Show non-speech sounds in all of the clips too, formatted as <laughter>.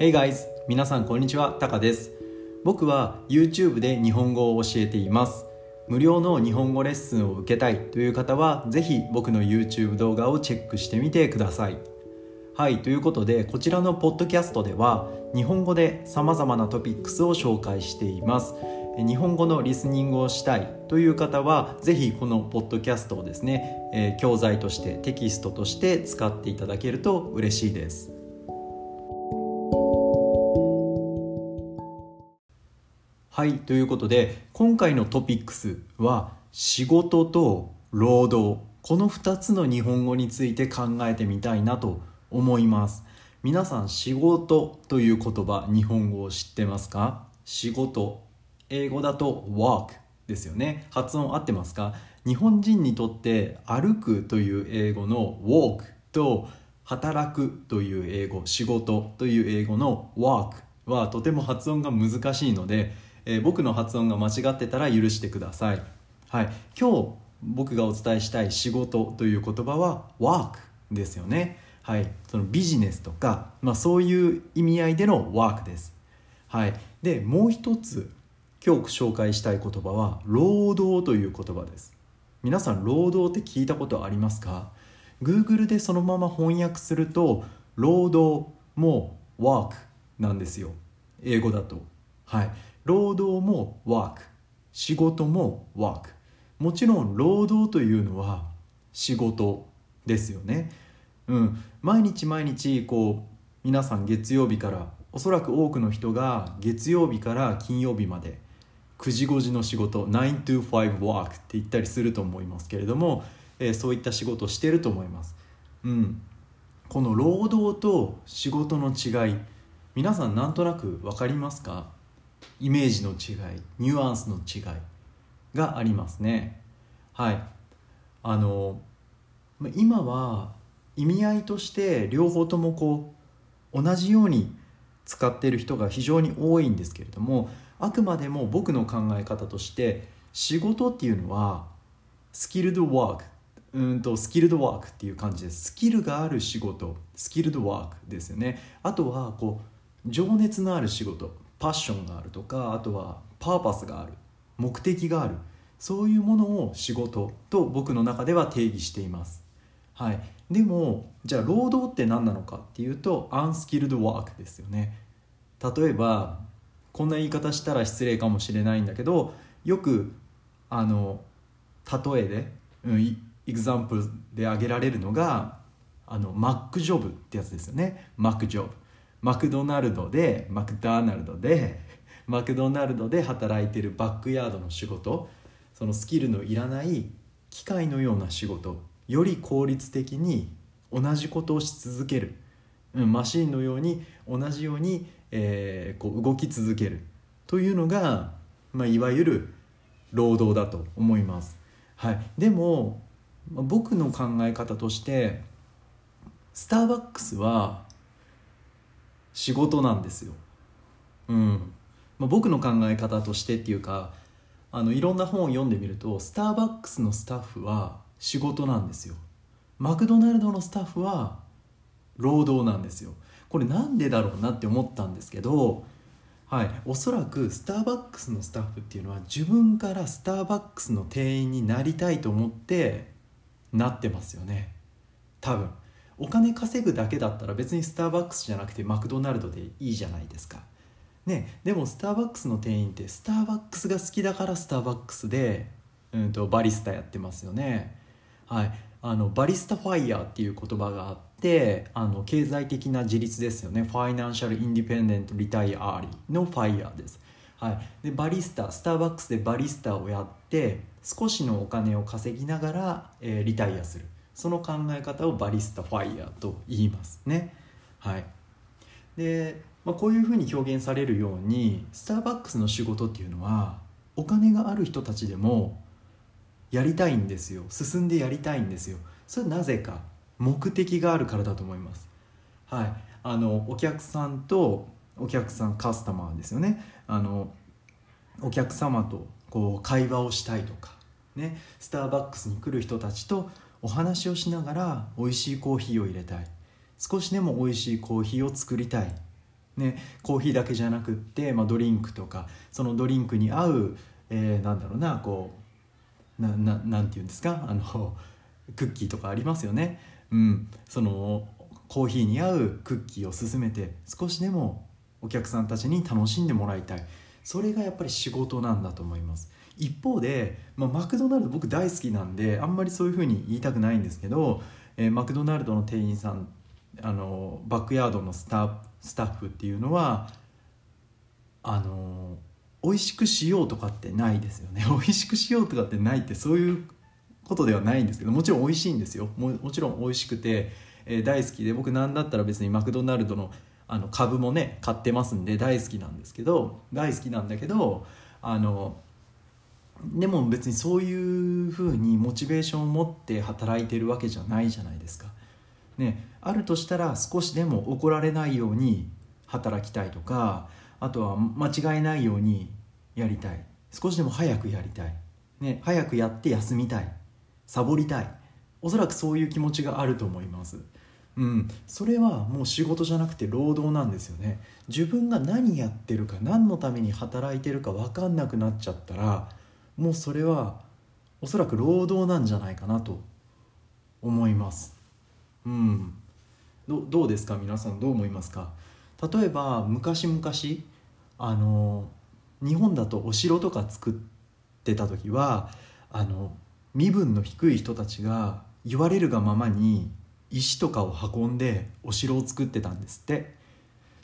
Hey guys! 皆さんこんにちは、タカです。僕は YouTube で日本語を教えています。無料の日本語レッスンを受けたいという方はぜひ僕の YouTube 動画をチェックしてみてください。はいということでこちらのポッドキャストでは日本語でさまざまなトピックスを紹介しています。日本語のリスニングをしたいという方はぜひこのポッドキャストをですね、え、教材としてテキストとして使っていただけると嬉しいです。はいということで今回のトピックスは仕事と労働。この2つの日本語について考えてみたいなと思います。皆さん仕事という言葉日本語を知ってますか？仕事英語だと work ですよね。発音合ってますか？日本人にとって歩くという英語の walk と働くという英語仕事という英語の work はとても発音が難しいのでえー、僕の発音が間違ってたら許してください、はい、今日僕がお伝えしたい仕事という言葉は work ですよね、はい、そのビジネスとか、まあ、そういう意味合いでの work です、はい、でもう一つ今日紹介したい言葉は労働という言葉です。皆さん労働って聞いたことありますか？Google でそのまま翻訳すると労働も work なんですよ。英語だと。はい。労働も work 仕事も work もちろん労働というのは仕事ですよね。うん。毎日毎日こう皆さん月曜日からおそらく多くの人が月曜日から金曜日まで9時5時の仕事9 to 5 work って言ったりすると思いますけれども、えー、そういった仕事をしてると思います。うん。この労働と仕事の違い皆さんなんとなく分かりますか？イメージの違いニュアンスの違いがありますね。はい。あの今は意味合いとして両方ともこう同じように使っている人が非常に多いんですけれどもあくまでも僕の考え方として仕事っていうのはスキルドワークうんとスキルドワークっていう感じです。スキルがある仕事スキルドワークですよね。あとはこう情熱のある仕事。パッションがあるとかあとはパーパスがある目的があるそういうものを仕事と僕の中では定義しています、はい、でもじゃあ労働って何なのかっていうとアンスキルドワークですよね。例えばこんな言い方したら失礼かもしれないんだけどよくあの例えで、うん、エグザンプルで挙げられるのがあのマックジョブってやつですよね。マックジョブ。マクドナルドでマクダーナルドで <laughs> マクドナルドで働いてるバックヤードの仕事。そのスキルのいらない機械のような仕事。より効率的に同じことをし続ける、うん、マシンのように同じように、えー、こう動き続ける。というのが、まあ、いわゆる労働だと思います。はい、でも僕の考え方としてスターバックスは仕事なんですよ。うんまあ、僕の考え方としてっていうかあのいろんな本を読んでみるとスターバックスのスタッフは仕事なんですよ。マクドナルドのスタッフは労働なんですよ。これなんでだろうなって思ったんですけど、はい、おそらくスターバックスのスタッフっていうのは自分からスターバックスの店員になりたいと思ってなってますよね多分お金稼ぐだけだったら別にスターバックスじゃなくてマクドナルドでいいじゃないですか。ね、でもスターバックスの店員ってスターバックスが好きだからスターバックスで、うんと、バリスタやってますよね。はい、あのバリスタ FIRE っていう言葉があってあの経済的な自立ですよね。 Financial Independent Retire Early の FIRE です、はい、でバリスタスターバックスでバリスタをやって少しのお金を稼ぎながら、えー、リタイアする。その考え方をバリスタファイヤーと言いますね。はい。でまあ、こういうふうに表現されるようにスターバックスの仕事っていうのはお金がある人たちでもやりたいんですよ。進んでやりたいんですよ。それはなぜか目的があるからだと思います。はい。あのお客さんとお客さんカスタマーですよね。あのお客様とこう会話をしたいとかね。スターバックスに来る人たちとお話をしながら美味しいコーヒーを入れたい。少しでも美味しいコーヒーを作りたい。ね、コーヒーだけじゃなくって、まあ、ドリンクとかそのドリンクに合う、えー、なんだろうなこうなななんて言うんですか？あのクッキーとかありますよね。うん、そのコーヒーに合うクッキーを勧めて少しでもお客さんたちに楽しんでもらいたい。それがやっぱり仕事なんだと思います。一方で、まあ、マクドナルド僕大好きなんであんまりそういうふうに言いたくないんですけど、えー、マクドナルドの店員さんあのバックヤードのスタスタッフっていうのはあの美味しくしようとかってないですよね。<laughs> 美味しくしようとかってないってそういうことではないんですけどもちろん美味しいんですよ。ももちろん美味しくて、えー、大好きで僕なんだったら別にマクドナルドのあの株もね買ってますんで大好きなんですけど大好きなんだけどあのでも別にそういうふうにモチベーションを持って働いてるわけじゃないじゃないですか。ね、あるとしたら少しでも怒られないように働きたいとかあとは間違えないようにやりたい。少しでも早くやりたい、ね、早くやって休みたい。サボりたい。おそらくそういう気持ちがあると思います。うん、それはもう仕事じゃなくて労働なんですよね。自分が何やってるか何のために働いてるか分かんなくなっちゃったらもうそれはおそらく労働なんじゃないかなと思います。うん。どどうですか？皆さんどう思いますか？例えば昔々あの日本だとお城とか作ってた時はあの身分の低い人たちが言われるがままに石とかを運んでお城を作ってたんですって。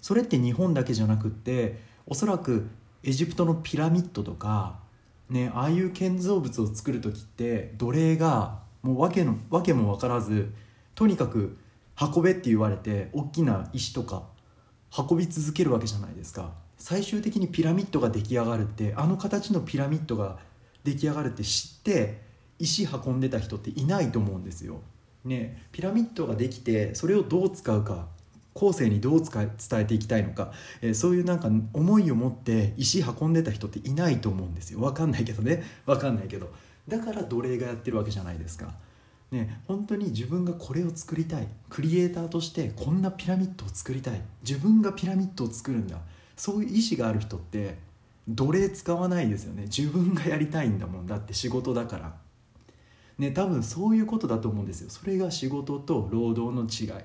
それって日本だけじゃなくっておそらくエジプトのピラミッドとか、ね、ああいう建造物を作る時って奴隷がもう訳の訳も分からずとにかく運べって言われて大きな石とか運び続けるわけじゃないですか。最終的にピラミッドが出来上がるってあの形のピラミッドが出来上がるって知って石運んでた人っていないと思うんですよ。ね、ピラミッドができてそれをどう使うか後世にどう伝えていきたいのか、えー、そういうなんか思いを持って石運んでた人っていないと思うんですよ。分かんないけどね。分かんないけど。だから奴隷がやってるわけじゃないですか。ね、本当に自分がこれを作りたい。クリエイターとしてこんなピラミッドを作りたい。自分がピラミッドを作るんだ。そういう意志がある人って奴隷使わないですよね。自分がやりたいんだもんだって仕事だから。ね多分そういうことだと思うんですよ。それが仕事と労働の違い。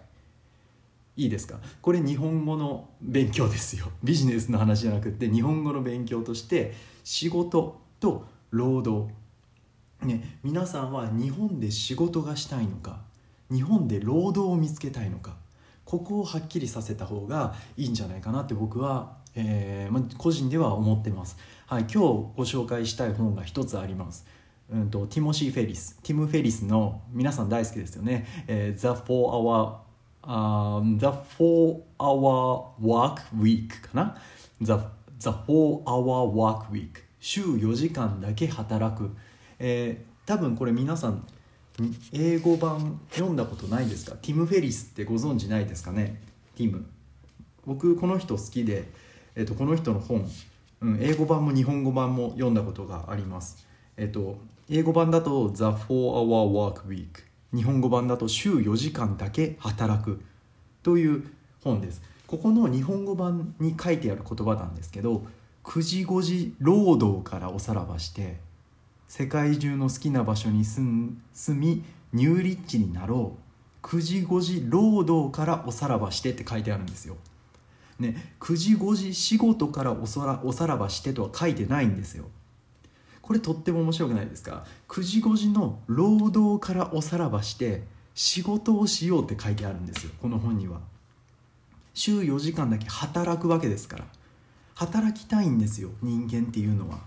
いいですか？これ日本語の勉強ですよ。ビジネスの話じゃなくて日本語の勉強として仕事と労働。ね皆さんは日本で仕事がしたいのか日本で労働を見つけたいのかここをはっきりさせた方がいいんじゃないかなって僕は、えーま個人では思ってます、はい、今日ご紹介したい本が一つあります。うんと、ティモシー・フェリス。ティム・フェリスの皆さん大好きですよね「えー、The 4 Hour、um, The 4 Hour Work Week」かな？The, The 4 Hour Work Week 週4時間だけ働く、えー、多分これ皆さん英語版読んだことないですか？ティム・フェリスってご存知ないですかね？ティム。僕この人好きで、えーと、この人の本、うん、英語版も日本語版も読んだことがあります。えっ、ー、と英語版だと The 4 Hour Work Week 日本語版だと週4時間だけ働くという本ですここの日本語版に書いてある言葉なんですけど9時5時労働からおさらばして世界中の好きな場所に住みニューリッチになろう9時5時労働からおさらばしてって書いてあるんですよ。ね、9時5時仕事からおさらおさらばしてとは書いてないんですよ。これとっても面白くないですか？9時5時の労働からおさらばして仕事をしようって書いてあるんですよこの本には。週4時間だけ働くわけですから。働きたいんですよ人間っていうのは。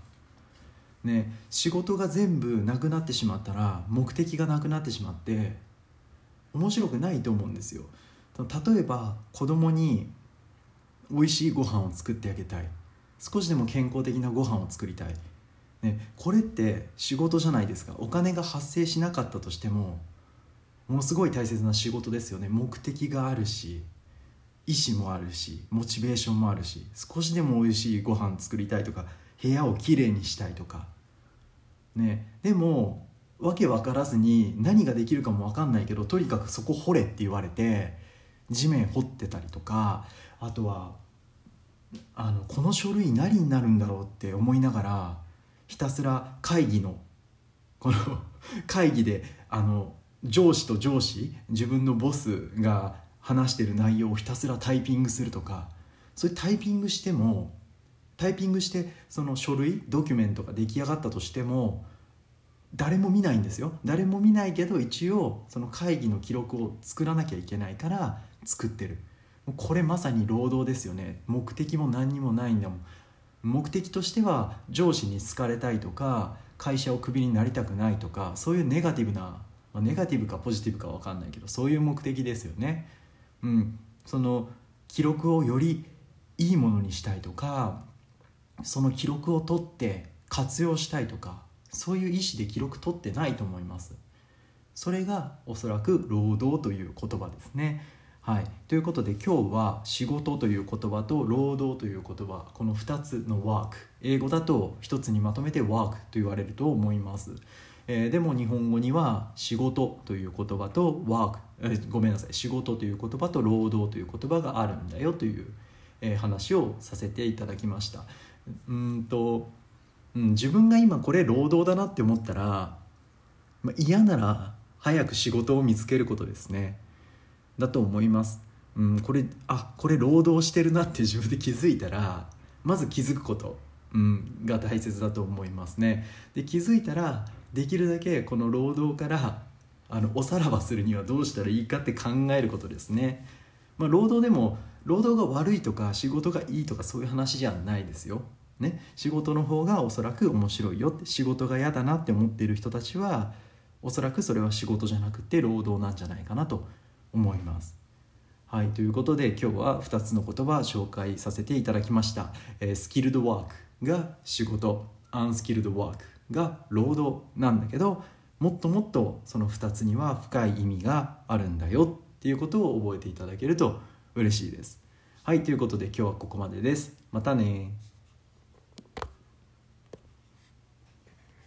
ね仕事が全部なくなってしまったら目的がなくなってしまって面白くないと思うんですよ。例えば子供に美味しいご飯を作ってあげたい。少しでも健康的なご飯を作りたい。ね、これって仕事じゃないですか。お金が発生しなかったとしてもものすごい大切な仕事ですよね。目的があるし意思もあるしモチベーションもあるし少しでも美味しいご飯作りたいとか部屋をきれいにしたいとか。ねでも訳分からずに何ができるかも分かんないけどとにかくそこ掘れって言われて地面掘ってたりとかあとはあのこの書類何になるんだろうって思いながらひたすら会議のこの <laughs> 会議であの上司と上司自分のボスが話してる内容をひたすらタイピングするとかそういうタイピングしてもタイピングしてその書類ドキュメントが出来上がったとしても誰も見ないんですよ。誰も見ないけど一応その会議の記録を作らなきゃいけないから作ってる。これまさに労働ですよね。目的も何にもないんだもん。目的としては上司に好かれたいとか会社をクビになりたくないとかそういうネガティブな、まあ、ネガティブかポジティブか分かんないけどそういう目的ですよね。うん。その記録をよりいいものにしたいとかその記録を取って活用したいとかそういう意思で記録取ってないと思います。それがおそらく労働という言葉ですね。はい、ということで今日は仕事という言葉と労働という言葉この2つのワーク。英語だと1つにまとめてワークと言われると思います、えー、でも日本語には仕事という言葉とワーク、えー、ごめんなさい。仕事という言葉と労働という言葉があるんだよという、えー、話をさせていただきました。うんと、うん、自分が今これ労働だなって思ったら、まあ、嫌なら早く仕事を見つけることですね。だと思います、うん、これあこれ労働してるなって自分で気づいたらまず気づくこと、うん、が大切だと思いますね。で気づいたらできるだけこの労働からあのおさらばするにはどうしたらいいかって考えることですね、まあ、労働でも労働が悪いとか仕事がいいとかそういう話じゃないですよ。ね、仕事の方がおそらく面白いよ。って仕事が嫌だなって思っている人たちはおそらくそれは仕事じゃなくて労働なんじゃないかなと思います。はい、ということで今日は2つの言葉紹介させていただきました。え、スキルドワークが仕事、アンスキルドワークが労働なんだけどもっともっとその2つには深い意味があるんだよっていうことを覚えていただけると嬉しいです。はい、ということで今日はここまでです。またね